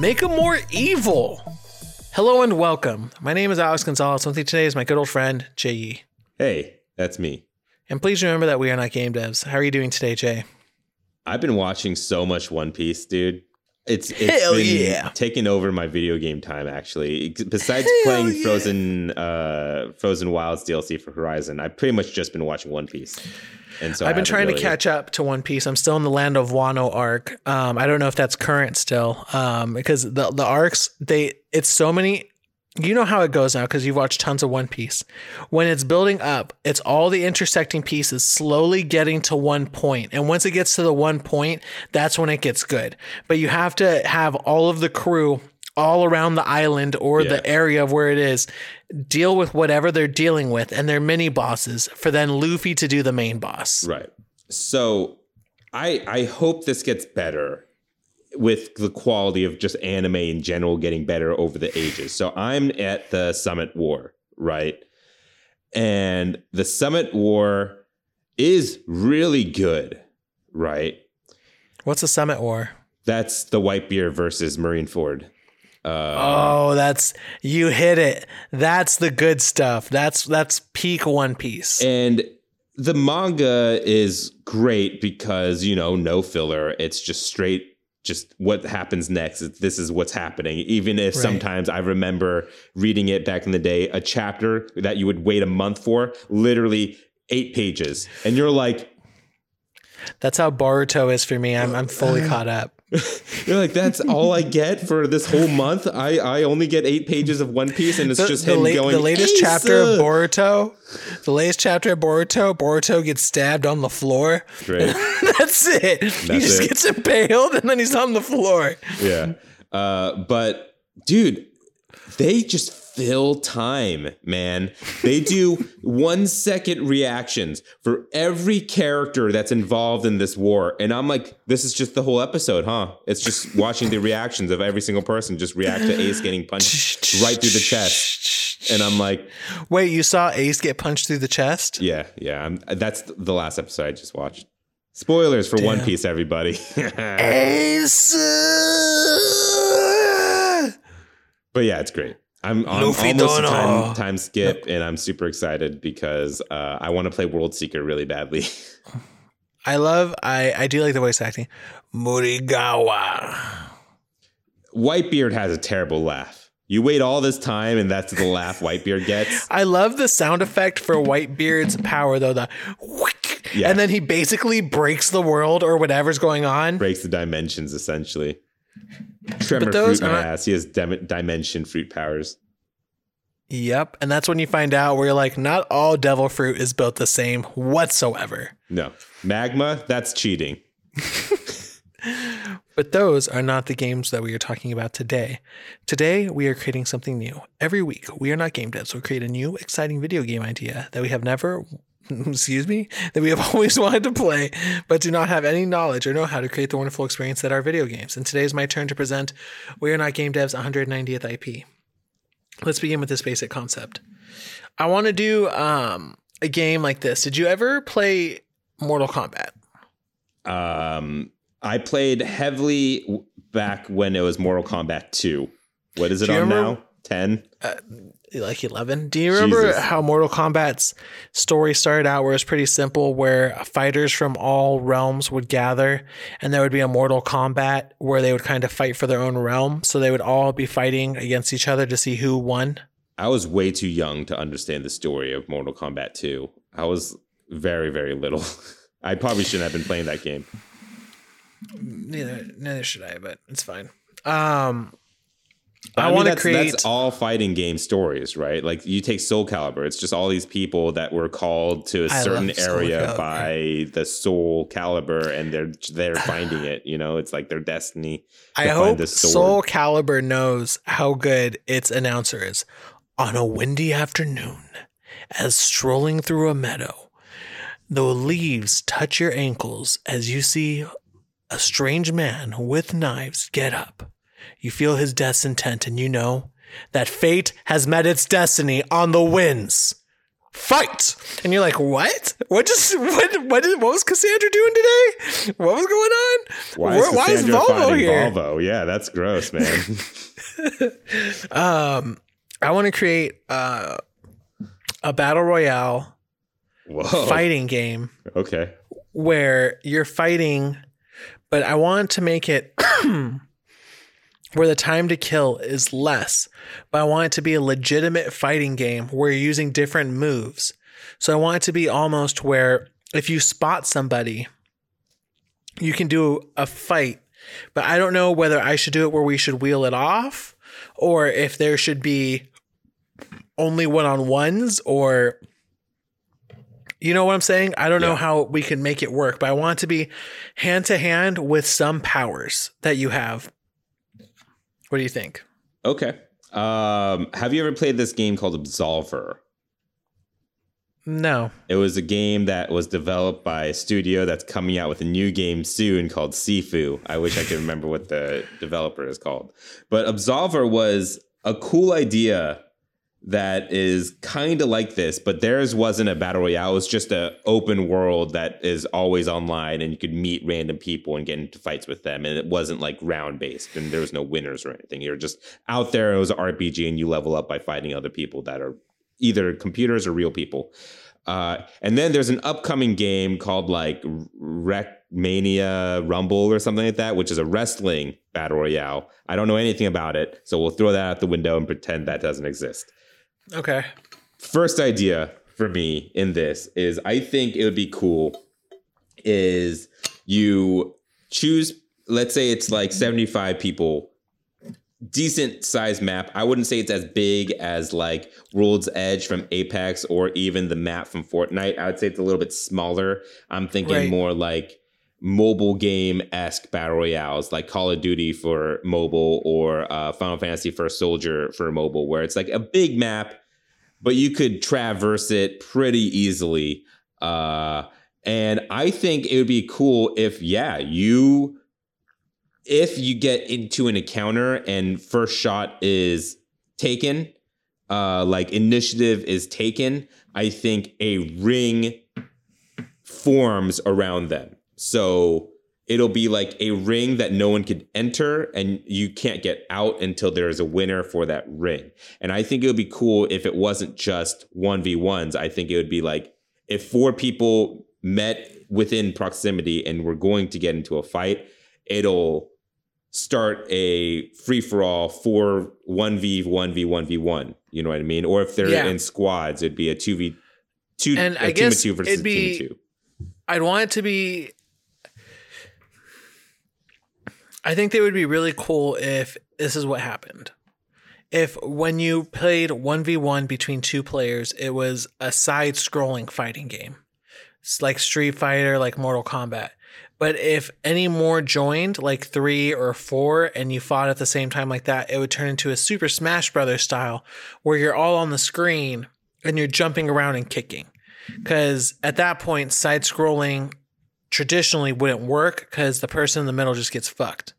Make them more evil. Hello and welcome. My name is Alex Gonzalez. With me today is my good old friend, Jay Yee. Hey, that's me. And please remember that we are not game devs. How are you doing today, Jay? I've been watching so much One Piece, dude. It's, it's Hell been yeah. taking over my video game time actually. Besides Hell playing yeah. Frozen uh Frozen Wilds DLC for Horizon, I've pretty much just been watching One Piece. And so I've been trying really- to catch up to One Piece. I'm still in the Land of Wano arc. Um, I don't know if that's current still, um, because the the arcs they it's so many. You know how it goes now because you've watched tons of One Piece. When it's building up, it's all the intersecting pieces slowly getting to one point, and once it gets to the one point, that's when it gets good. But you have to have all of the crew all around the island or Yeah. the area of where it is deal with whatever they're dealing with and their mini bosses for then Luffy to do the main boss. Right. So I I hope this gets better with the quality of just anime in general getting better over the ages. So I'm at the Summit War, right? And the Summit War is really good, right? What's a summit war? That's the Whitebeard versus Marineford. Uh, oh, that's you hit it. That's the good stuff. That's that's peak One Piece. And the manga is great because, you know, no filler. It's just straight, just what happens next. This is what's happening. Even if Right. sometimes I remember reading it back in the day, a chapter that you would wait a month for, literally eight pages. And you're like, That's how Boruto is for me. I'm I'm fully caught up. you're like, that's all I get for this whole month. I, I only get eight pages of One Piece, and it's The, just the him la- going. the latest "Asa!" chapter of Boruto, the latest chapter of Boruto, Boruto gets stabbed on the floor. That's it. he just it. gets impaled and then he's on the floor. yeah. Uh, but dude, they just fill time, man. They do one second reactions for every character that's involved in this war. And I'm like, this is just the whole episode, huh? It's just watching the reactions of every single person just react to Ace getting punched right through the chest. And I'm like, Wait, you saw Ace get punched through the chest? yeah, yeah. I'm, that's the last episode I just watched. Spoilers for One Piece, everybody. Ace. But yeah, it's great. I'm on Luffy almost a time, time skip, and I'm super excited because uh, I want to play World Seeker really badly. I love I I do like the voice acting. Murigawa. Whitebeard has a terrible laugh. You wait all this time, and that's the laugh Whitebeard gets. I love the sound effect for Whitebeard's power though, the Yeah. and then he basically breaks the world or whatever's going on. Breaks the dimensions essentially. Tremor those fruit my ass. He has dim- dimension fruit powers. Yep, and that's when you find out where you're like, not all devil fruit is built the same whatsoever. No magma. That's cheating. But those are not the games that we are talking about today. Today, we are creating something new. Every week, we are not game devs. We'll create a new, exciting video game idea that we have never, excuse me, that we have always wanted to play, but do not have any knowledge or know how to create the wonderful experience that are video games. And today is my turn to present We Are Not Game Devs 190th IP. Let's begin with this basic concept. I want to do um, a game like this. Did you ever play Mortal Kombat? Um, I played heavily back when it was Mortal Kombat 2. What is it on remember- now? 10? Like 11. Do you remember Jesus. how Mortal Kombat's story started out where it's pretty simple where fighters from all realms would gather and there would be a Mortal Kombat where they would kind of fight for their own realm so they would all be fighting against each other to see who won. I was way too young to understand the story of Mortal Kombat 2. I was very, very little. I probably shouldn't have been playing that game. Neither neither should I, but it's fine. Um I, mean, want to create That's all fighting game stories, right? Like you take Soul Calibur, it's just all these people that were called to a I certain area Calibur. by the Soul Calibur, and they're they're finding it. You know, it's like their destiny. I hope. Soul Calibur knows how good its announcer is. On a windy afternoon, as strolling through a meadow, the leaves touch your ankles as you see a strange man with knives get up. You feel his death's intent, and you know that fate has met its destiny on the winds fight and you're like what what just what what, did, what was cassandra doing today what was going on Why is, Why is Voldo here Voldo? Yeah, that's gross, man. um i want to create uh, a battle royale Whoa. fighting game Okay. where you're fighting, but I want to make it where the time to kill is less, but I want it to be a legitimate fighting game where you're using different moves. So I want it to be almost where if you spot somebody, you can do a fight, but I don't know whether I should do it where we should wheel it off or if there should be only one on ones or you know what I'm saying? I don't know Yeah. how how we can make it work, but I want it to be hand to hand with some powers that you have. What do you think? Okay. Um, have you ever played this game called Absolver? No. It was a game that was developed by a studio that's coming out with a new game soon called Sifu. I wish I could remember what the developer is called. But Absolver was a cool idea that is kind of like this, but theirs wasn't a battle royale. It was just a open world that is always online and you could meet random people and get into fights with them. And it wasn't like round based and there was no winners or anything. You're just out there. It was an RPG and you level up by fighting other people that are either computers or real people. Uh, and then there's an upcoming game called like Wreckmania Rumble or something like that, which is a wrestling battle royale. I don't know anything about it, so we'll throw that out the window and pretend that doesn't exist. Okay. First idea for me in this is I think it would be cool is you choose let's say it's like 75 people decent size map. I wouldn't say it's as big as like World's Edge from Apex or even the map from Fortnite. I would say it's a little bit smaller. I'm thinking Right. more like mobile game esque battle royales, like Call of Duty for mobile or uh, Final Fantasy First Soldier for mobile, where it's like a big map, but you could traverse it pretty easily. Uh, and I think it would be cool if, yeah, you if you get into an encounter and first shot is taken, uh, like initiative is taken, I think a ring forms around them. So it'll be like a ring that no one could enter and you can't get out until there is a winner for that ring. And I think it would be cool if it wasn't just 1v1s. I think it would be like if four people met within proximity and were going to get into a fight, it'll start a free for all for 1v 1v 1v1 you know what i mean or if they're Yeah. in squads it'd be a 2v 2 And I team guess of 2 versus it'd be- of 2 I'd want it to be. I think they would be really cool if this is what happened. If when you played 1v1 between two players, it was a side scrolling fighting game. It's like Street Fighter, like Mortal Kombat. But if any more joined, like three or four, and you fought at the same time like that, it would turn into a Super Smash Brothers style where you're all on the screen and you're jumping around and kicking. Because at that point, side scrolling traditionally wouldn't work because the person in the middle just gets fucked.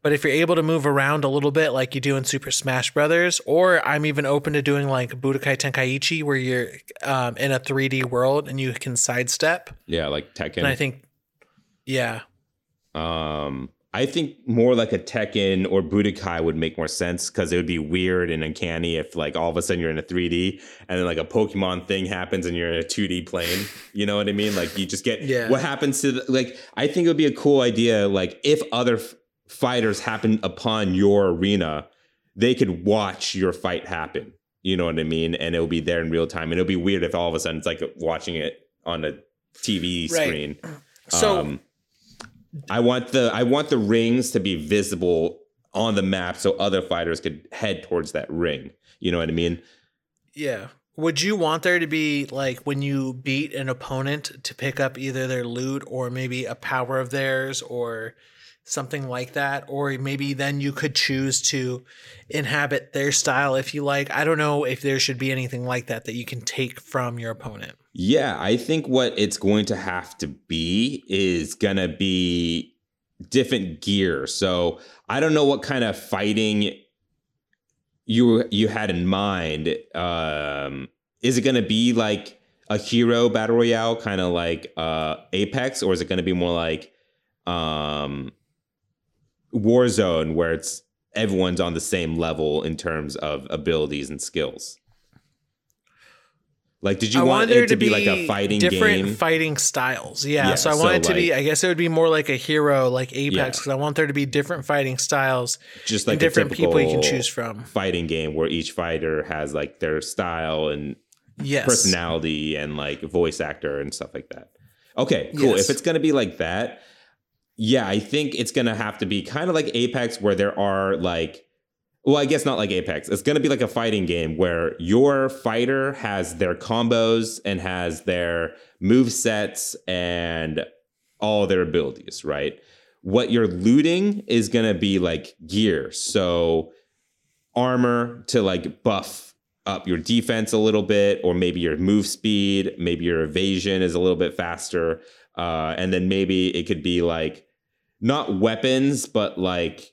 But if you're able to move around a little bit like you do in Super Smash Brothers, or I'm even open to doing like Budokai Tenkaichi where you're um, in a 3D world and you can sidestep. yeah like tekken And I think, yeah, um i think more like a tekken or budokai would make more sense because it would be weird and uncanny if like all of a sudden you're in a 3d and then like a pokemon thing happens and you're in a 2d plane. You know what i mean? Like you just get Yeah. what happens to the, like i think it would be a cool idea like if other f- fighters happen upon your arena they could watch your fight happen. You know what i mean? And it'll be there in real time. And it'll be weird if all of a sudden it's like watching it on a tv Right. screen. So um, I want the I want the rings to be visible on the map so other fighters could head towards that ring. You know what I mean? Yeah. Would you want there to be like when you beat an opponent to pick up either their loot or maybe a power of theirs or something like that? Or maybe then you could choose to inhabit their style if you like. I don't know if there should be anything like that that you can take from your opponent. Yeah, I think what it's going to have to be is gonna be different gear. So I don't know what kind of fighting you you had in mind. Um, is it going to be like a hero battle royale, kind of like uh, Apex, or is it going to be more like um, Warzone, where it's everyone's on the same level in terms of abilities and skills? Like, did you I want wanted there it to be, like a fighting different game? fighting styles. Yeah, Yeah, so I so, want it to be. I guess it would be more like a hero, like Apex, Yeah. because I want there to be different fighting styles Just like different people you can choose from. Fighting game where each fighter has like their style and Yes, personality and like voice actor and stuff like that. Okay, cool. Yes. If it's gonna be like that, yeah, I think it's gonna have to be kind of like Apex, where there are like, well, I guess not like Apex. It's gonna be like a fighting game where your fighter has their combos and has their move sets and all their abilities, right? What you're looting is gonna be like gear, so armor to like buff up your defense a little bit, or maybe your move speed, maybe your evasion is a little bit faster. Uh, and then maybe it could be like not weapons, but like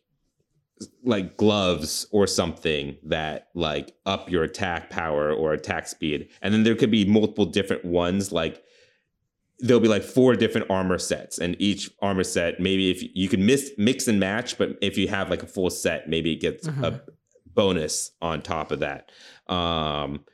like gloves or something that like up your attack power or attack speed. And then there could be multiple different ones like there'll be like four different armor sets and each armor set maybe if you can miss mix and match but if you have like a full set maybe it gets a Mhm. bonus on top of that um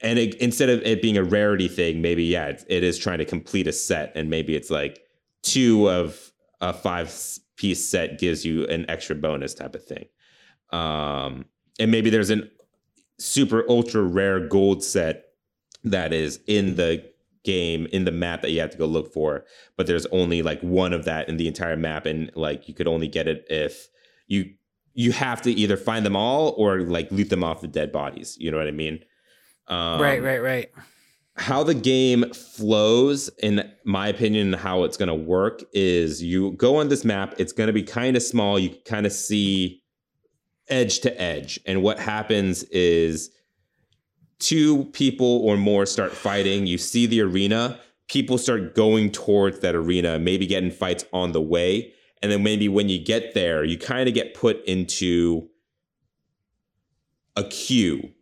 and it, instead of it being a rarity thing maybe yeah it, it is trying to complete a set and maybe it's like two of a five piece set gives you an extra bonus type of thing. Um and maybe there's an super ultra rare gold set that is in the game in the map that you have to go look for but there's only like one of that in the entire map and like you could only get it if you you have to either find them all or like loot them off the dead bodies. You know what i mean? Um, right, right, right. How the game flows in my opinion how it's going to work is you go on this map it's going to be kind of small you kind of see edge to edge. And what happens is two people or more start fighting you see the arena people start going towards that arena maybe getting fights on the way. And then maybe when you get there you kind of get put into a queue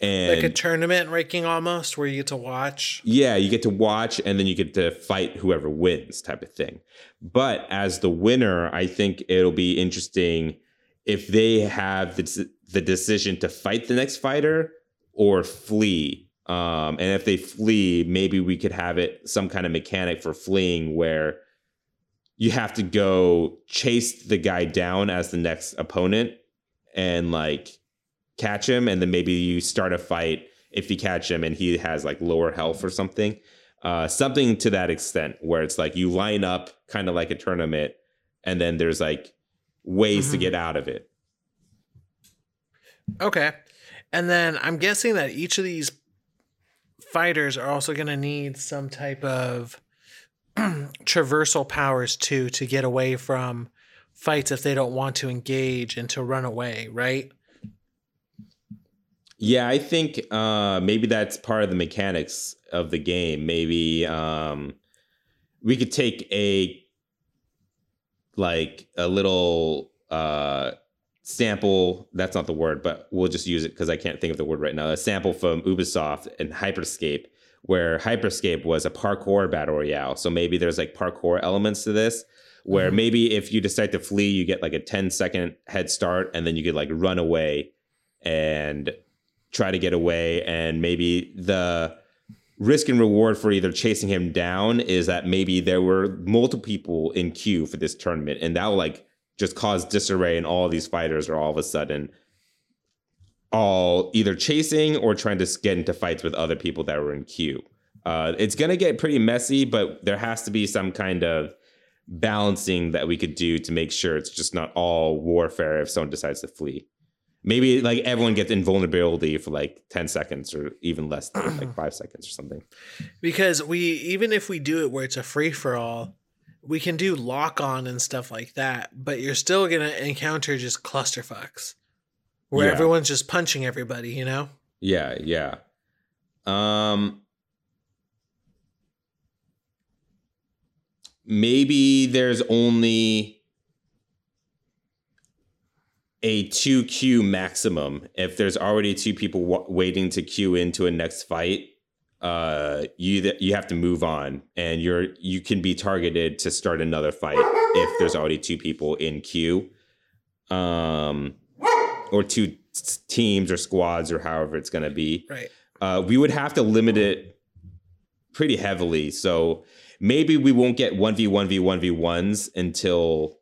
and Like a tournament ranking almost, where you get to watch. yeah, you get to watch and then you get to fight whoever wins, type of thing. But as the winner, I think it'll be interesting if they have the, the decision to fight the next fighter or flee. Um, and if they flee, maybe we could have it some kind of mechanic for fleeing where you have to go chase the guy down as the next opponent and like catch him and then maybe you start a fight if you catch him and he has like lower health or something uh something to that extent where it's like you line up kind of like a tournament and then there's like ways to Mhm. get out of it Okay. And then I'm guessing that each of these fighters are also going to need some type of traversal powers too to get away from fights if they don't want to engage and to run away, right? Yeah i think uh maybe that's part of the mechanics of the game maybe um we could take a like a little uh sample that's not the word but we'll just use it because i can't think of the word right now a sample from ubisoft and hyperscape where hyperscape was a parkour battle royale so maybe there's like parkour elements to this where Mhm. maybe if you decide to flee you get like a 10 second head start and then you could like run away and try to get away and maybe the risk and reward for either chasing him down is that maybe there were multiple people in queue for this tournament and that will like just cause disarray and all these fighters are all of a sudden all either chasing or trying to get into fights with other people that were in queue. Uh, it's going to get pretty messy but there has to be some kind of balancing that we could do to make sure it's just not all warfare if someone decides to flee maybe like everyone gets invulnerability for like 10 seconds or even less than like five seconds or something Because we even if we do it where it's a free for all, we can do lock on and stuff like that, but you're still going to encounter just clusterfucks where Yeah. everyone's just punching everybody, you know? yeah yeah um maybe there's only a two queue maximum. If there's already two people w- waiting to queue into a next fight, uh, you th- you have to move on, and you're you can be targeted to start another fight if there's already two people in queue, um, or two t- teams or squads or however it's going to be. Right. Uh, we would have to limit it pretty heavily. So maybe we won't get 1v1 v1v1s until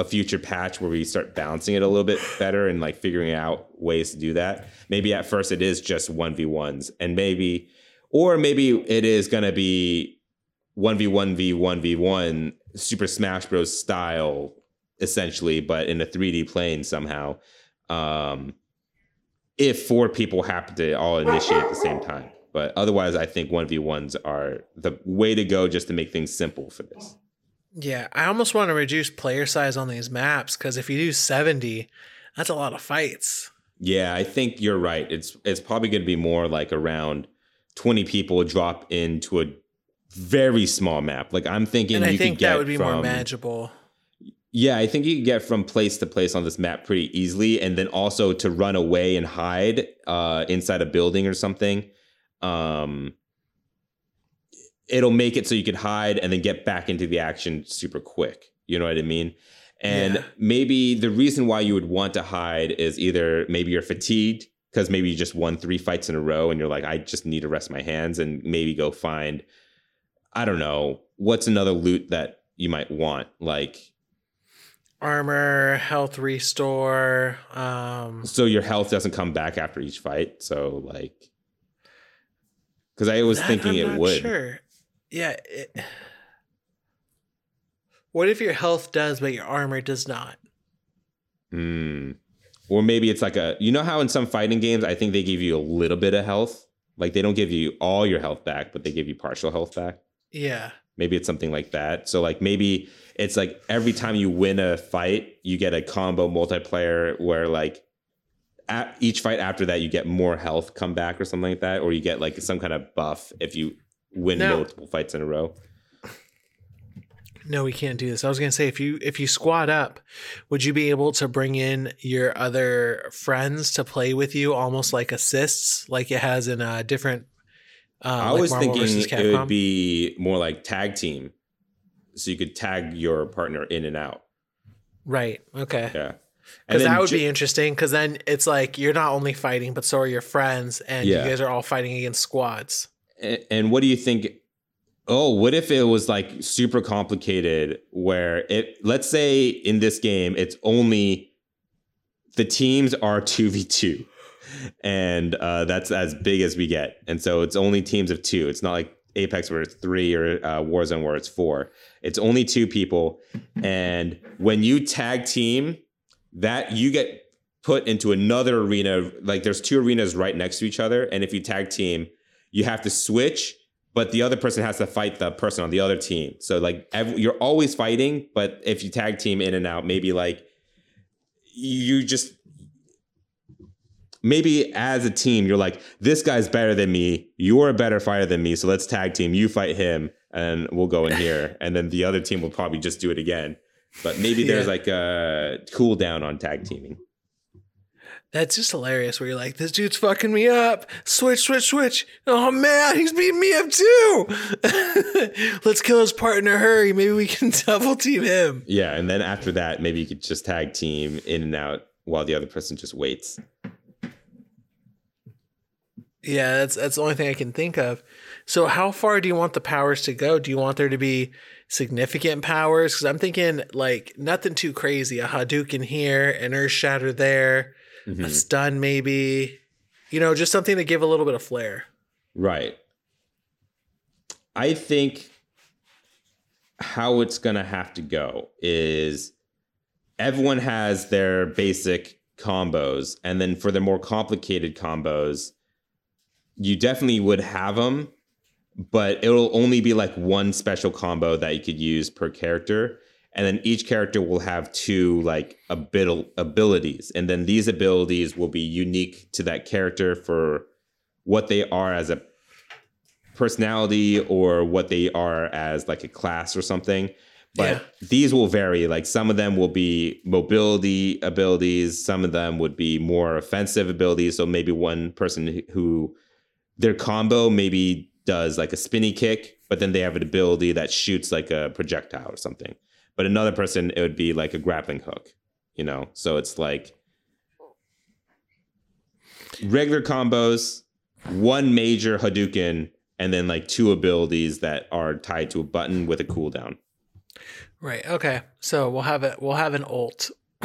a future patch where we start balancing it a little bit better and like figuring out ways to do that. Maybe at first it is just 1v1s and maybe or maybe it is going to be 1v1 v1v1 Super Smash Bros style essentially but in a 3D plane somehow. Um if four people happen to all initiate at the same time. But otherwise, I think 1v1s are the way to go just to make things simple for this. Yeah, I almost want to reduce player size on these maps because if you do 70, that's a lot of fights. Yeah, I think you're right. It's it's probably going to be more like around 20 people drop into a very small map. Like I'm thinking And I you think could that would be from, more manageable. Yeah, I think you can get from place to place on this map pretty easily, and then also to run away and hide uh, inside a building or something. Um, it'll make it so you could hide and then get back into the action super quick. You know what I mean? And Yeah. maybe the reason why you would want to hide is either maybe you're fatigued because maybe you just won three fights in a row and you're like, I just need to rest my hands and maybe go find, I don't know, what's another loot that you might want? Like, Armor, health restore. Um, so your health doesn't come back after each fight. So, like, because I was thinking I'm it would. Sure. Yeah. It, what if your health does, but your armor does not? Hmm. Or maybe it's like a you know how in some fighting games I think they give you a little bit of health. Like they don't give you all your health back, but they give you partial health back. Yeah. Maybe it's something like that. So like maybe it's like every time you win a fight, you get a combo multiplayer where like at each fight after that you get more health come back or something like that, or you get like some kind of buff if you win Now- multiple fights in a row. No, we can't do this. I was gonna say if you if you squat up, would you be able to bring in your other friends to play with you, almost like assists, like it has in a different? Uh, I like was Marvel thinking it would be more like tag team. So you could tag your partner in and out. right. Okay. Yeah. Because that would ju- be interesting. Because then it's like you're not only fighting, but so are your friends, and Yeah. you guys are all fighting against squads. And what do you think? Oh, what if it was like super complicated where it, let's say in this game, it's only the teams are 2v2 and uh, that's as big as we get. And so it's only teams of two. It's not like Apex where it's three or uh, Warzone where it's four. It's only two people. And when you tag team, that you get put into another arena. Like there's two arenas right next to each other. And if you tag team, you have to switch, but the other person has to fight the person on the other team. So like ev- you're always fighting, but if you tag team in and out, maybe like you just maybe as a team you're like this guy's better than me. You're a better fighter than me. So let's tag team. You fight him and we'll go in here. And then the other team will probably just do it again. But maybe there's Yeah. like a cooldown on tag teaming That's just hilarious. Where you're like, this dude's fucking me up. Switch, switch, switch. Oh man, he's beating me up too. Let's kill his partner. Hurry. Maybe we can double team him. yeah and then after that maybe you could just tag team in and out while the other person just waits Yeah, that's that's the only thing I can think of. So, how far do you want the powers to go? Do you want there to be significant powers? Because I'm thinking like nothing too crazy. A Hadouken here, an Earth Shatter there, Mhm. a stun maybe. You know, just something to give a little bit of flair. Right. I think how it's going to have to go is everyone has their basic combos. And then for the more complicated combos, you definitely would have them, but it'll only be like one special combo that you could use per character. And then each character will have two like abil- abilities. And then these abilities will be unique to that character for what they are as a personality or what they are as like a class or something But these will vary. Like some of them will be mobility abilities, some of them would be more offensive abilities. So maybe one person who their combo maybe does like a spinny kick, but then they have an ability that shoots like a projectile or something. But another person, it would be like a grappling hook, you know? So it's like regular combos, one major Hadouken, and then like two abilities that are tied to a button with a cooldown. Right. Okay. So we'll have it. We'll have an ult.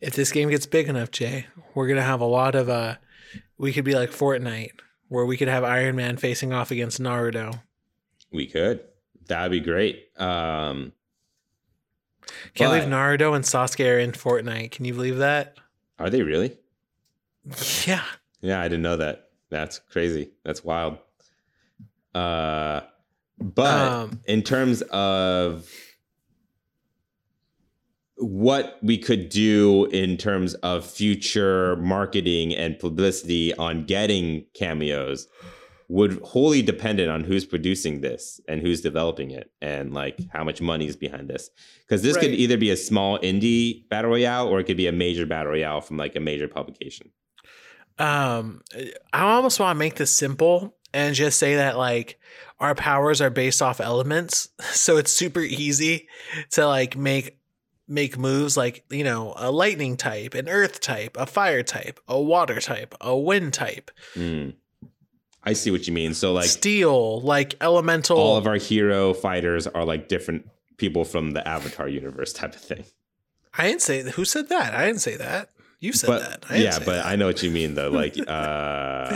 if this game gets big enough, Jay, we're gonna have a lot of uh. We could be like Fortnite, where we could have Iron Man facing off against Naruto. We could. That'd be great. Um, Can't but- believe Naruto and Sasuke are in Fortnite. Can you believe that? are they really? Yeah. Yeah, I didn't know that. That's crazy. That's wild. Uh, but Um, in terms of what we could do in terms of future marketing and publicity on getting cameos would wholly dependent on who's producing this and who's developing it and like how much money is behind this. Because this could either be a small indie battle royale or it could be a major battle royale from like a major publication. Um i almost want to make this simple and just say that like our powers are based off elements so it's super easy to like make make moves like you know a lightning type an earth type a fire type a water type a wind type. Mm. I see what you mean. So like steel like elemental all of our hero fighters are like different people from the Avatar universe type of thing. i didn't say who said that i didn't say that you said but that I didn't yeah, but that. I know what you mean though. Like uh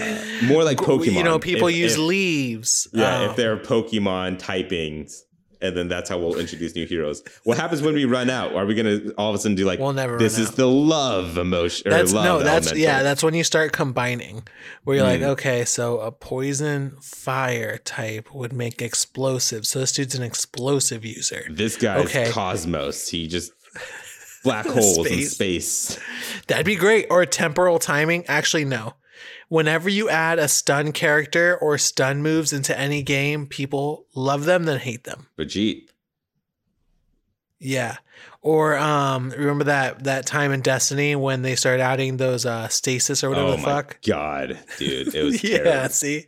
more like Pokemon. you know people If- use if- leaves Yeah, Um, if they're Pokemon typings, and then that's how we'll introduce new heroes. What happens when we run out? Are we gonna all of a sudden do like We'll never this is out. the love emotion or That's love no, that's elemental. yeah, that's when you start combining. Where you're like, Mm. okay, so a poison fire type would make explosive. So this dude's an explosive user. this guy's Okay. Cosmos. He just black holes in Space. space. That'd be great. Or temporal timing. Actually, no. Whenever you add a stun character or stun moves into any game, people love them then hate them. Vegeta. Yeah. Or um remember that that time in Destiny when they started adding those uh stasis or whatever Oh the my fuck? god, dude. It was yeah, terrible. see.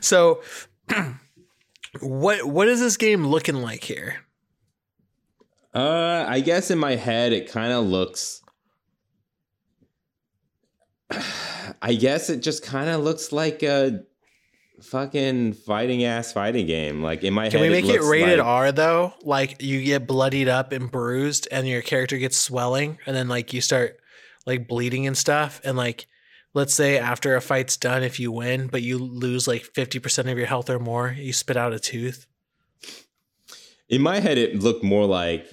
So what what is this game looking like here? Uh, I guess in my head it kind of looks. I guess it just kind of looks like a fucking fighting ass fighting game. Like in my head, Can head, we make it, looks rated like- R though? Like you get bloodied up and bruised and your character gets swelling and then like you start like bleeding and stuff and like let's say after a fight's done if you win but you lose like 50% of your health or more, you spit out a tooth. In my head, it looked more like.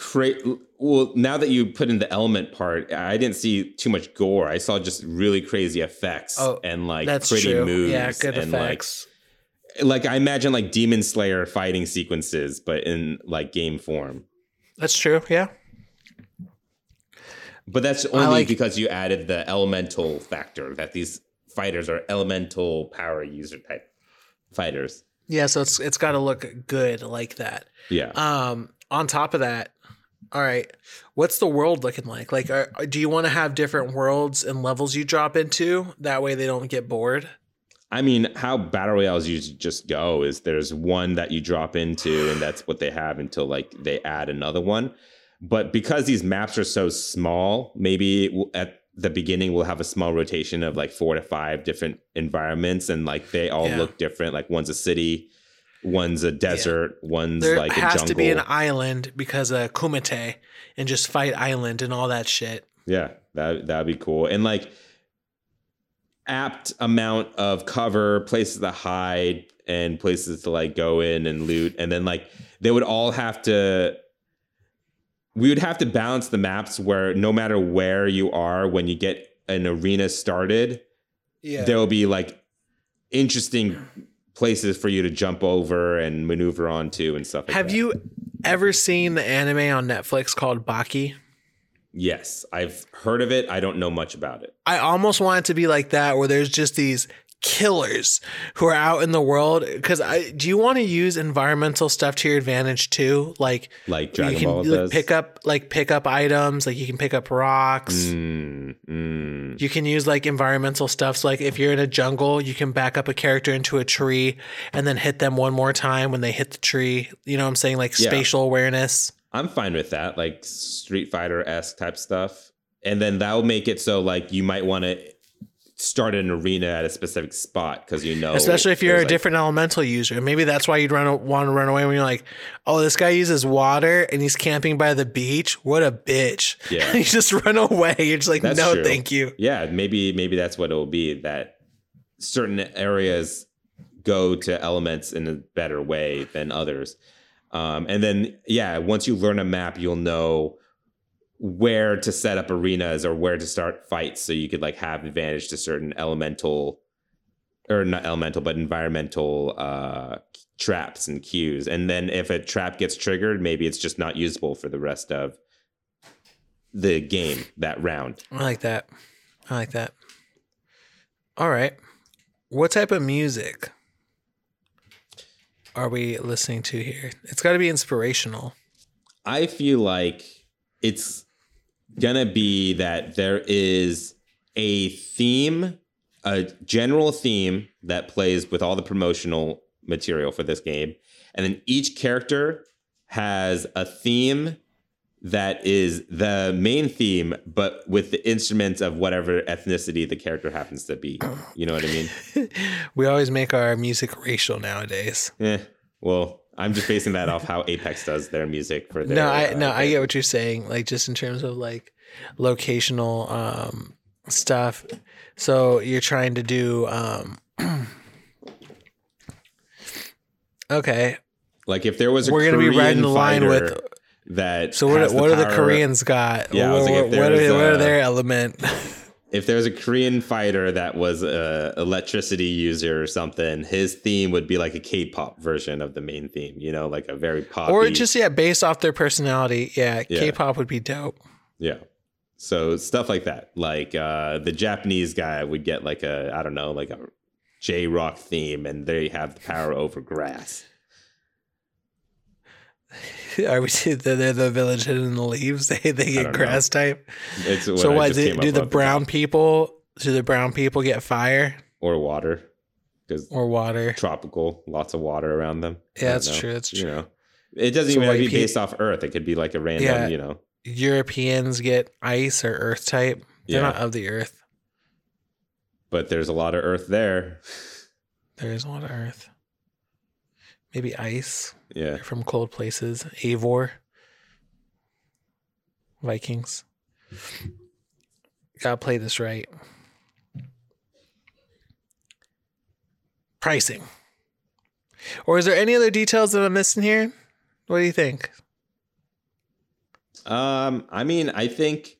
Cra- well, now that you put in the element part, I didn't see too much gore. I saw just really crazy effects Oh, and like pretty true. moves. yeah, good and like like I imagine like Demon Slayer fighting sequences, but in like game form. That's true. Yeah. But that's only like- because you added the elemental factor that these fighters are elemental power user type fighters. Yeah, so it's it's got to look good like that. Yeah. Um, on top of that, all right, what's the world looking like? Like, are, do you want to have different worlds and levels you drop into? That way they don't get bored. I mean, how battle royales usually just go is there's one that you drop into, and that's what they have until like they add another one. But because these maps are so small, maybe at the beginning we'll have a small rotation of like four to five different environments, and like they all Yeah. look different. Like one's a city, one's a desert, one's There like a has jungle. to be an island because of Kumite and just fight island and all that shit. Yeah, that that'd be cool. And like apt amount of cover, places to hide, and places to like go in and loot. And then like they would all have to we would have to balance the maps where no matter where you are when you get an arena started, Yeah. there will be like interesting places for you to jump over and maneuver onto and stuff like that. Have that. you ever seen the anime on Netflix called Baki? Yes, I've heard of it. I don't know much about it. I almost want it to be like that, where there's just these killers who are out in the world because I do you want to use environmental stuff to your advantage too like like Dragon you can Ball like, pick up like pick up items like you can pick up rocks Mm, mm. you can use like environmental stuff so like if you're in a jungle you can back up a character into a tree and then hit them one more time when they hit the tree you know what i'm saying like Yeah. spatial awareness I'm fine with that, like Street Fighter esque type stuff. And then that will make it so like you might want to start an arena at a specific spot because you know, especially if you're a like- different elemental user maybe that's why you'd run want to run away when you're like oh this guy uses water and he's camping by the beach what a bitch Yeah. you just run away you're just like That's no true. thank you yeah, maybe maybe that's what it will be that certain areas go to elements in a better way than others. Um, and then yeah, once you learn a map, you'll know where to set up arenas or where to start fights so you could like have advantage to certain elemental or not elemental but environmental uh traps and cues. And then if a trap gets triggered maybe it's just not usable for the rest of the game that round. I like that. I like that. All right. What type of music are we listening to here? It's got to be inspirational. I feel like it's gonna be that there is a theme, a general theme that plays with all the promotional material for this game. And then each character has a theme that is the main theme, but with the instruments of whatever ethnicity the character happens to be. You know what I mean? we always make our music racial nowadays Eh, well, I'm just basing that off how Apex does their music for their. no i uh, no i get what you're saying like just in terms of like locational um stuff. So you're trying to do um okay. Like if there was a we're gonna be Korean riding the line with that so what, what are the koreans got? Yeah, what, like, what, there's, are, what are their element If there was a Korean fighter that was a electricity user or something, his theme would be like a K-pop version of the main theme. You know, like a very pop. or just yeah based off their personality yeah, Yeah. k-pop would be dope yeah. So stuff like that. Like uh, the Japanese guy would get like a I don't know like a J rock theme, and they have the power over grass. are we they're the village hidden in the leaves they they get grass type It's so what do, do the brown people do the brown people get fire or water because or water tropical, lots of water around them. Yeah, that's know. true, that's You know, it doesn't So even have to be pe- based off Earth. It could be like a random, Yeah. you know. Europeans get ice or earth type. They're Yeah. not of the earth. But there's a lot of Earth there. There is a lot of earth. Maybe ice. Yeah. They're from cold places. Avor. Vikings. Gotta play this right. Pricing. Or is there any other details that I'm missing here? What do you think? Um, I mean, I think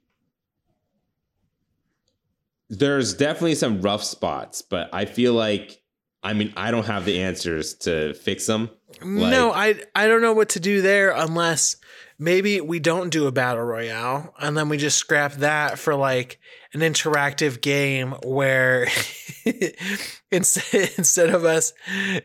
there's definitely some rough spots, but I feel like I mean, I don't have the answers to fix them. no, I I don't know what to do there unless maybe we don't do a battle royale and then we just scrap that for like an interactive game where instead instead of us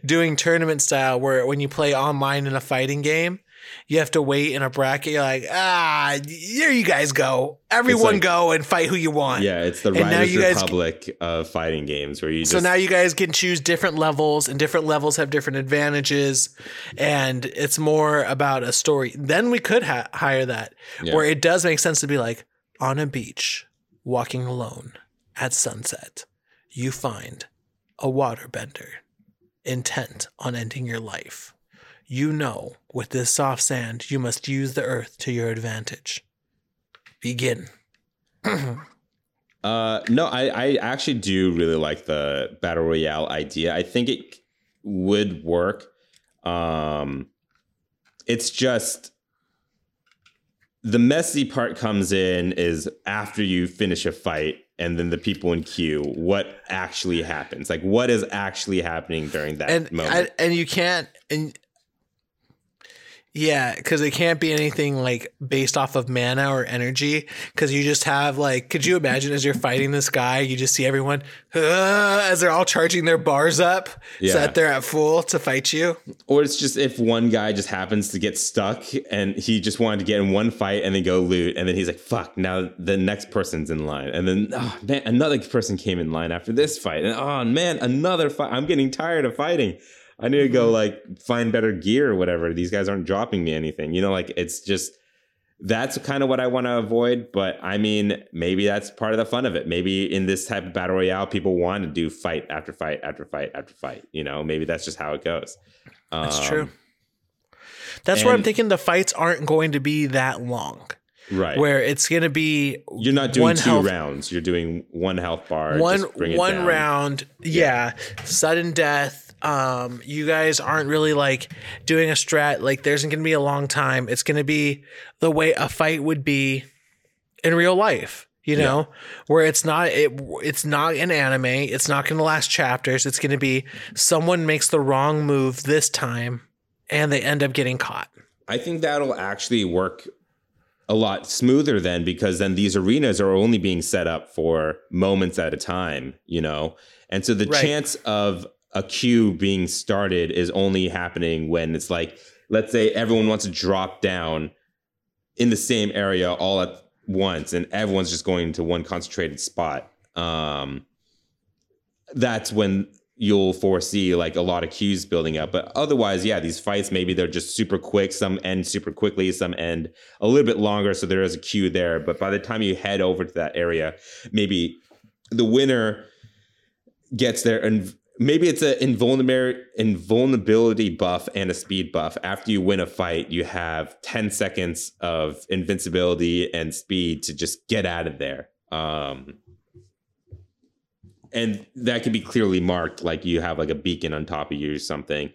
doing tournament style where when you play online in a fighting game you have to wait in a bracket you're like ah there you guys go everyone like- go and fight who you want Yeah, it's the And Riders Republic of fighting games where you just so now you guys can choose different levels, and different levels have different advantages, and it's more about a story. Then we could ha- hire that, Yeah. where it does make sense to be like on a beach, walking alone at sunset, you find a waterbender intent on ending your life. You know, with this soft sand, you must use the earth to your advantage. Begin. Uh, no, I, I actually do really like the battle royale idea. I think it would work. Um, it's just the messy part comes in is after you finish a fight and then the people in queue. What actually happens? Like, what is actually happening during that and moment? I, and you can't and Yeah, because it can't be anything like based off of mana or energy. Because you just have like, could you imagine as you're fighting this guy, you just see everyone uh, as they're all charging their bars up Yeah. so that they're at full to fight you. Or it's just if one guy just happens to get stuck and he just wanted to get in one fight and then go loot, and then he's like, "Fuck!" Now the next person's in line, and then oh man, another person came in line after this fight, and oh man, another fight. I'm getting tired of fighting. I need to go like find better gear or whatever. These guys aren't dropping me anything. You know, like it's just that's kind of what I want to avoid. But I mean, maybe that's part of the fun of it. Maybe in this type of battle royale, people want to do fight after fight after fight after fight. You know, maybe that's just how it goes. That's Um, true. That's where I'm thinking the fights aren't going to be that long. Right. Where it's going to be You're not doing two health- rounds. You're doing one health bar. one just bring it one round yeah. sudden death um you guys aren't really like doing a strat. Like there's not gonna be a long time. It's gonna be the way a fight would be in real life you know? Where it's not it it's not an anime. It's not gonna last chapters. It's gonna be someone makes the wrong move this time and they end up getting caught. I think that'll actually work a lot smoother then because then these arenas are only being set up for moments at a time, you know? And so the Right. chance of a queue being started is only happening when it's like, let's say everyone wants to drop down in the same area all at once and everyone's just going to one concentrated spot. Um, that's when you'll foresee like a lot of queues building up. But otherwise, yeah, these fights maybe they're just super quick. Some end super quickly, some end a little bit longer. So there is a queue there. But by the time you head over to that area, maybe the winner gets there and maybe it's an invulnerability, invulnerability buff and a speed buff. After you win a fight, you have 10 seconds of invincibility and speed to just get out of there. Um, and that can be clearly marked, like you have like a beacon on top of you or something.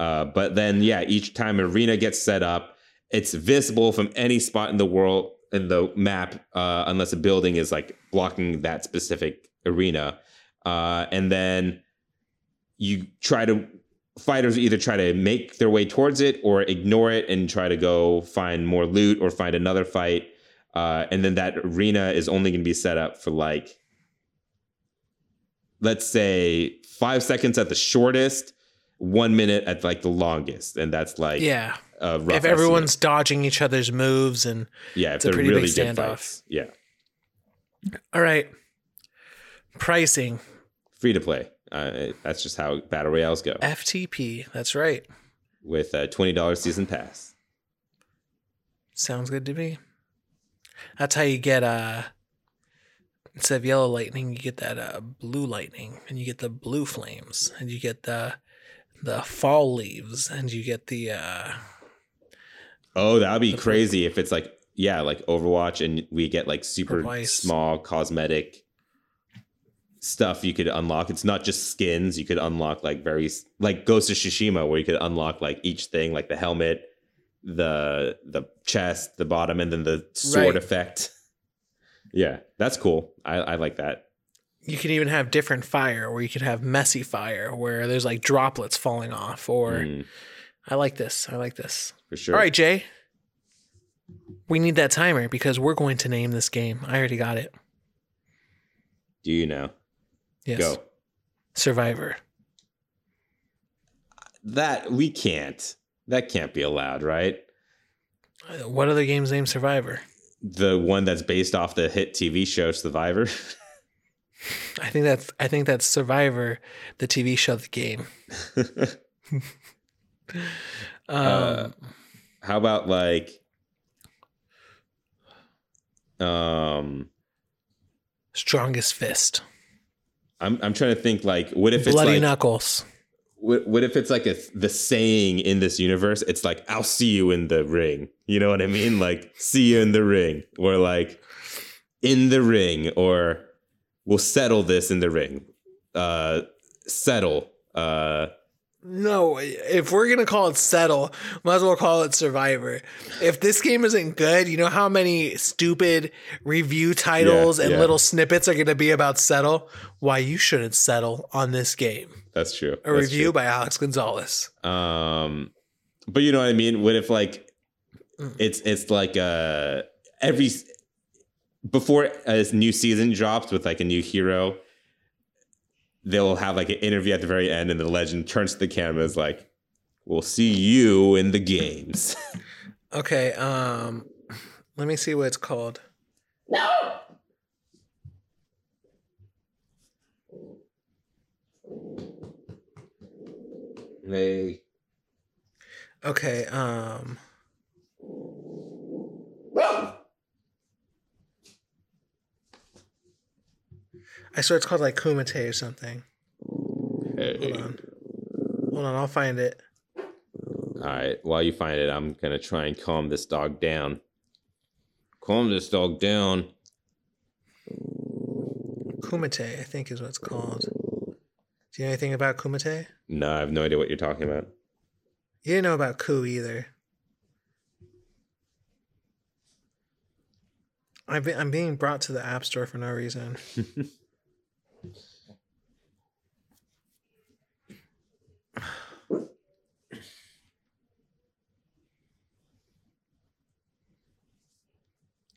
Uh, but then, yeah, each time an arena gets set up, it's visible from any spot in the world in the map, uh, unless a building is like blocking that specific arena. Uh, and then you try to fighters either try to make their way towards it or ignore it and try to go find more loot or find another fight. Uh, and then that arena is only going to be set up for like, let's say five seconds at the shortest, one minute at like the longest, and that's like yeah if estimate. everyone's dodging each other's moves and yeah, if it's a they're pretty really big good standoff. fights, yeah, all right pricing free to play. Uh, that's just how battle royales go ftp that's right with a twenty dollars season pass. Sounds good to me. That's how you get uh instead of yellow lightning, you get that uh blue lightning and you get the blue flames and you get the the fall leaves and you get the uh Oh, that would be crazy if it's like yeah, like Overwatch, and we get like super small cosmetic stuff you could unlock. It's not just skins. You could unlock like very like Ghost of Tsushima, where you could unlock like each thing, like the helmet, the the chest, the bottom, and then the sword Right. effect. Yeah, that's cool. I, I like that. you can even have different fire or you could have messy fire where there's like droplets falling off or Mm, I like this. I like this. for sure. All right, Jay. We need that timer because we're going to name this game. I already got it. Do you know? Yes. Go. Survivor. That we can't. That can't be allowed, right? Uh, What other games named Survivor? The one that's based off the hit TV show Survivor. I think that's I think that's Survivor, the TV show, the game. Um, Uh, How about like um strongest fist, I'm I'm trying to think like what if it's bloody like knuckles. what, what if it's like a the saying in this universe it's like I'll see you in the ring. You know what I mean? Like see you in the ring or like in the ring or we'll settle this in the ring. Uh settle uh No, if we're gonna call it settle, might as well call it Survivor. If this game isn't good, you know how many stupid review titles Yeah, and yeah. little snippets are gonna be about settle? Why you shouldn't settle on this game. that's true. A That's review by Alex Gonzalez. Um But you know what I mean? What if like Mm. it's it's like uh every before a new season drops with like a new hero, they'll have like an interview at the very end, and the legend turns to the camera and is like, "We'll see you in the games." Okay, um let me see what it's called. they Okay, um I swear it's called like Kumite or something. Hold on. Hold on, I'll find it. All right. While you find it, I'm gonna try and calm this dog down. Calm this dog down. Kumite, I think is what it's called. Do you know anything about Kumite? No, I have no idea what you're talking about. You didn't know about Ku either. I've been, I'm being brought to the App Store for no reason.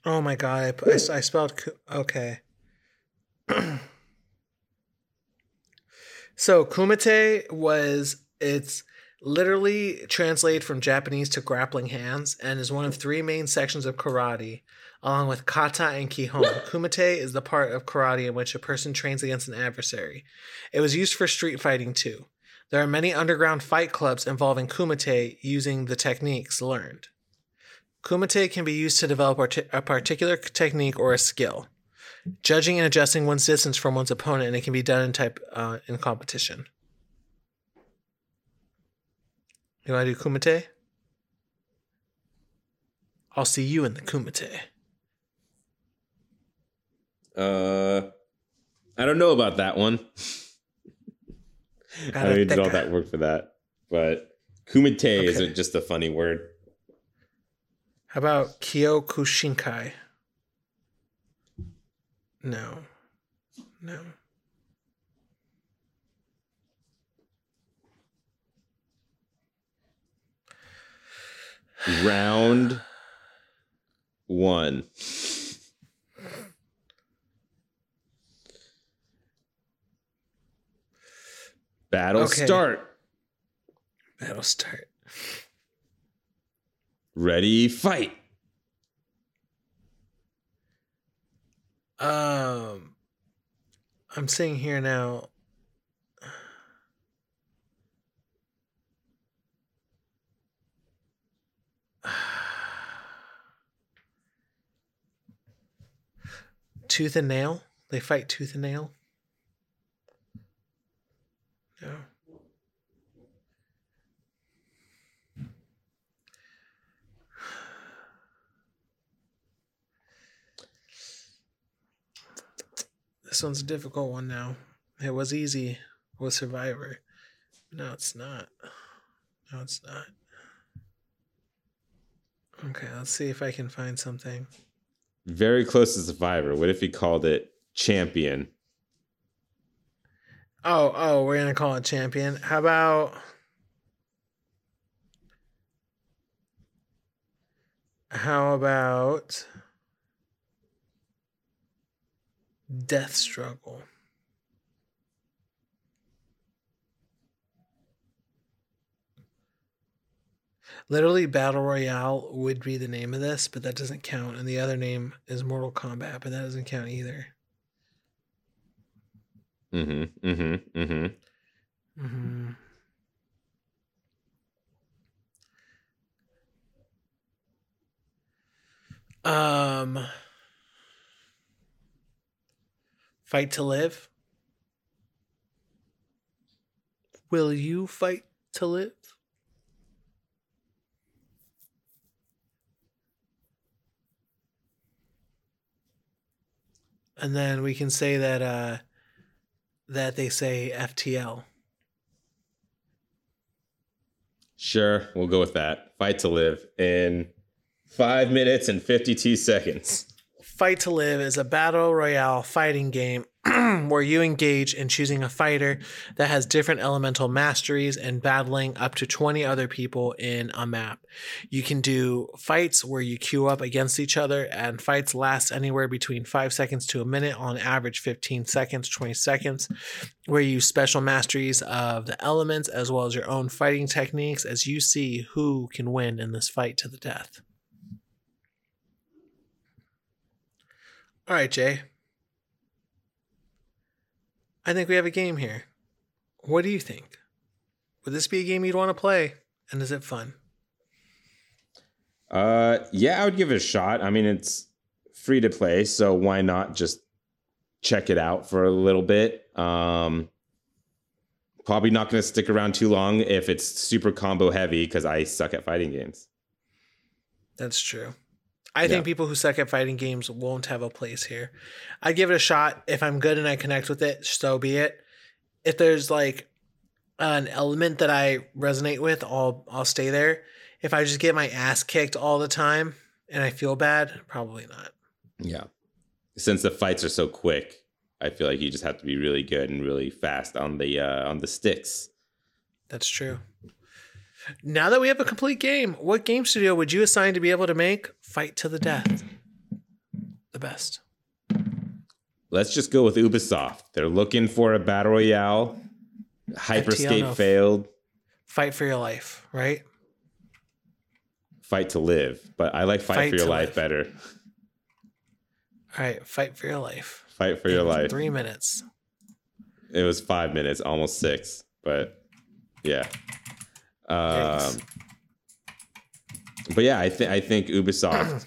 oh my god! I, I I spelled okay. so Kumite was it's literally translated from Japanese to grappling hands and is one of three main sections of karate, along with kata and kihon. Kumite is the part of karate in which a person trains against an adversary. It was used for street fighting too. There are many underground fight clubs involving kumite using the techniques learned. Kumite can be used to develop a particular technique or a skill, judging and adjusting one's distance from one's opponent, and it can be done in type uh, in competition. You want to do kumite? I'll see you in the kumite. Uh, I don't know about that one. I don't even all that work for that. But kumite Okay. a, just a funny word. How about Kyokushinkai? No. No. Round one. Battle Okay. start. That'll start. Ready, fight. Um I'm seeing here now. Tooth and nail? They fight tooth and nail? No. This one's a difficult one now. It was easy with Survivor. No, it's not. No, it's not. Okay, let's see if I can find something. Very close to Survivor. What if he called it Champion? Oh, oh, we're gonna call it champion. How about how about death struggle? Literally, Battle Royale would be the name of this, but that doesn't count. And the other name is Mortal Kombat, but that doesn't count either. Mm-hmm. Mm-hmm. Mm-hmm. hmm Um, fight to live. Will you fight to live? And then we can say that uh that they say FTL. Sure, we'll go with that. Fight to live in five minutes and 52 seconds. Fight to Live is a battle royale fighting game where you engage in choosing a fighter that has different elemental masteries and battling up to 20 other people in a map. You can do fights where you queue up against each other, and fights last anywhere between 5 seconds to a minute, on average 15 seconds, 20 seconds, where you special masteries of the elements as well as your own fighting techniques as you see who can win in this fight to the death. All right, Jay. I think we have a game here. What do you think? Would this be a game you'd want to play? And is it fun? Uh, yeah, I would give it a shot. I mean, it's free to play, so why not just check it out for a little bit? Um, probably not going to stick around too long if it's super combo heavy because I suck at fighting games. That's true. I yeah. think people who suck at fighting games won't have a place here. I give it a shot. If I'm good and I connect with it, so be it. If there's like an element that I resonate with, I'll I'll stay there. If I just get my ass kicked all the time and I feel bad, probably not. Yeah. Since the fights are so quick, I feel like you just have to be really good and really fast on the uh, on the sticks. That's true. Now that we have a complete game, what game studio would you assign to be able to make Fight to the Death the best? Let's just go with Ubisoft. They're looking for a battle royale. Hyperscape failed. Fight for your life, right? Fight to live, but I like Fight, fight for your life live. better. All right, Fight for your life. Fight for your life. Three minutes. It was five minutes, almost six, but yeah. Um, but yeah, I think I think Ubisoft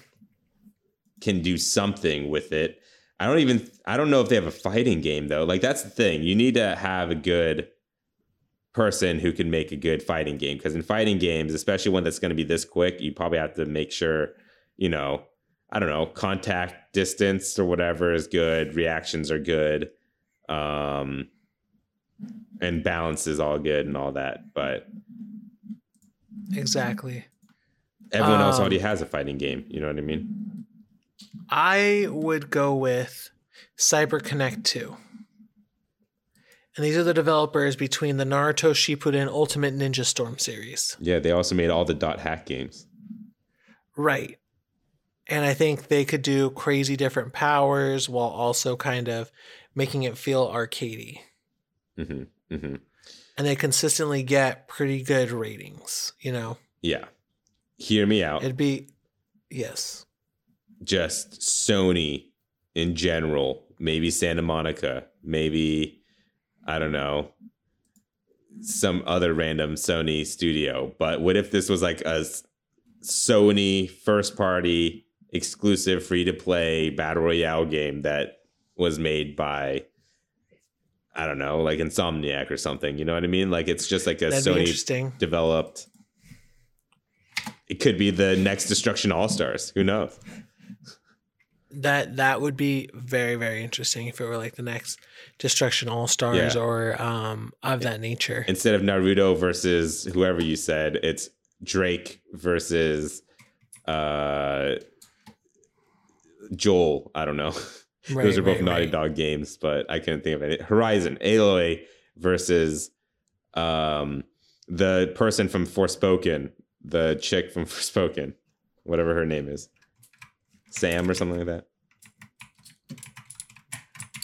can do something with it. I don't even I don't know if they have a fighting game though. Like that's the thing. You need to have a good person who can make a good fighting game because in fighting games, especially one that's going to be this quick, you probably have to make sure, you know, I don't know, contact distance or whatever is good, reactions are good. Um and balance is all good and all that. But Exactly. Everyone um, else already has a fighting game. You know what I mean? I would go with CyberConnect 2. And these are the developers between the Naruto Shippuden Ultimate Ninja Storm series. Yeah, they also made all the dot hack games. Right. And I think they could do crazy different powers while also kind of making it feel arcadey. Mm-hmm. Mm-hmm and they consistently get pretty good ratings, you know? Yeah. Hear me out. It'd be, yes. Just Sony in general, maybe Santa Monica, maybe, I don't know, some other random Sony studio. But what if this was like a Sony first party exclusive free to play battle royale game that was made by I don't know, like Insomniac or something. You know what I mean? Like it's just like a That'd Sony developed. It could be the next Destruction All Stars. Who knows? That that would be very very interesting if it were like the next Destruction All Stars yeah. or um of that nature. Instead of Naruto versus whoever you said, it's Drake versus uh Joel. I don't know. Right, Those are both right, Naughty right. Dog games, but I couldn't think of any. Horizon, Aloy versus um, the person from Forspoken, the chick from Spoken, whatever her name is, Sam or something like that.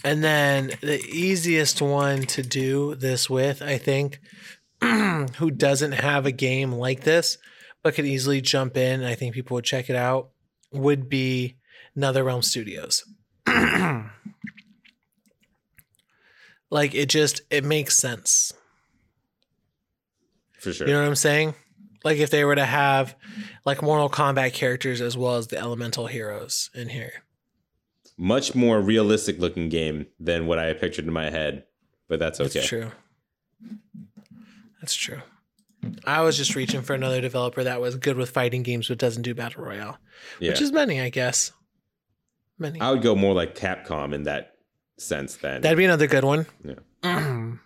And then the easiest one to do this with, I think, who doesn't have a game like this, but could easily jump in, I think people would check it out, would be NetherRealm Studios. like it just it makes sense. For sure. You know what I'm saying? Like if they were to have like Mortal Kombat characters as well as the elemental heroes in here. Much more realistic looking game than what I pictured in my head, but that's okay. That's true. That's true. I was just reaching for another developer that was good with fighting games but doesn't do battle royale, yeah. which is many, I guess. Many. I would go more like Capcom in that sense. Then that'd be another good one. Yeah. Mm.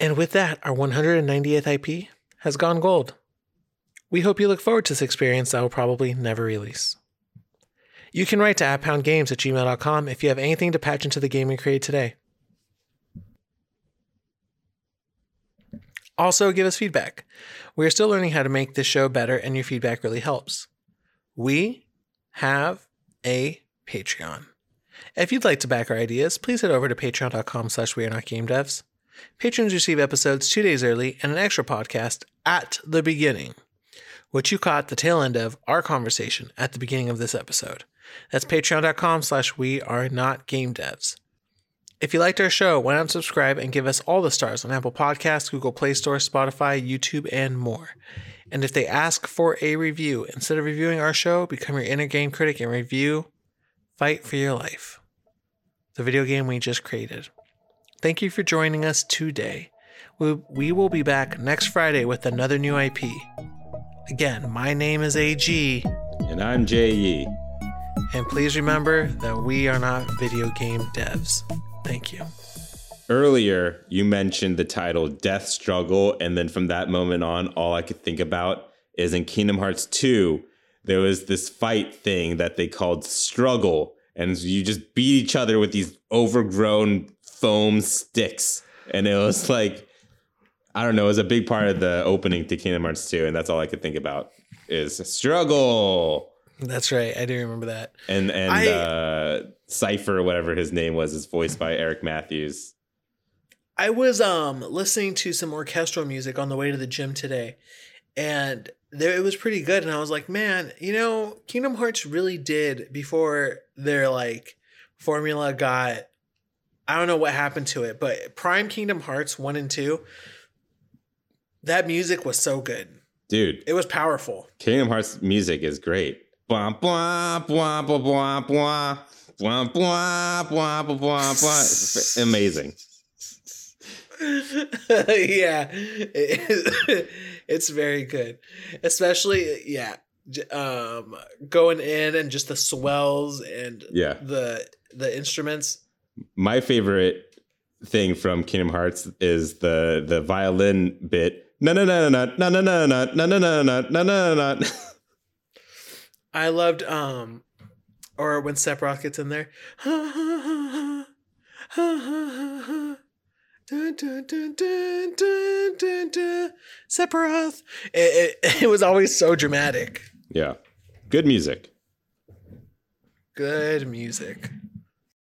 And with that, our 190th IP has gone gold. We hope you look forward to this experience that will probably never release. You can write to apphoundgames at gmail.com if you have anything to patch into the game we created today. Also, give us feedback. We are still learning how to make this show better, and your feedback really helps. We have a Patreon. If you'd like to back our ideas, please head over to patreon.com slash we Patrons receive episodes two days early and an extra podcast at the beginning, which you caught the tail end of our conversation at the beginning of this episode. That's patreon.com slash we are not game devs. If you liked our show, why not subscribe and give us all the stars on Apple Podcasts, Google Play Store, Spotify, YouTube, and more. And if they ask for a review, instead of reviewing our show, become your inner game critic and review Fight for Your Life, the video game we just created. Thank you for joining us today. We, will be back next Friday with another new IP. Again, my name is AG, And I'm J.E. and please remember that we are not video game devs. Thank you. Earlier, you mentioned the title Death Struggle, and then from that moment on, all I could think about is in Kingdom Hearts 2, there was this fight thing that they called Struggle, and you just beat each other with these overgrown foam sticks. And it was like, I don't know, it was a big part of the opening to Kingdom Hearts 2, and that's all I could think about is struggle. That's right. I do remember that. And and I- uh Seifer, whatever his name was, is voiced by Eric Matthews. I was um listening to some orchestral music on the way to the gym today, and there it was pretty good. And I was like, man, you know, Kingdom Hearts really did before their like formula got. I don't know what happened to it, but Prime Kingdom Hearts one and two. That music was so good. Dude, It was powerful. Kingdom Hearts music is great. Blah, blah, blah, blah, blah, blah. Blah, blah, blah, blah, blah, blah. Amazing. yeah, It- it's very good, especially yeah, um, going in and just the swells and Yeah. the the instruments. My favorite thing from Kingdom Hearts is the the violin bit. No no no no no no no no no no no no no no no. I loved um, or when Sephiroth gets in there. Dun, dun, dun, dun, dun, dun, dun. Sephiroth. It, it, it was always so dramatic. Yeah. Good music. Good music.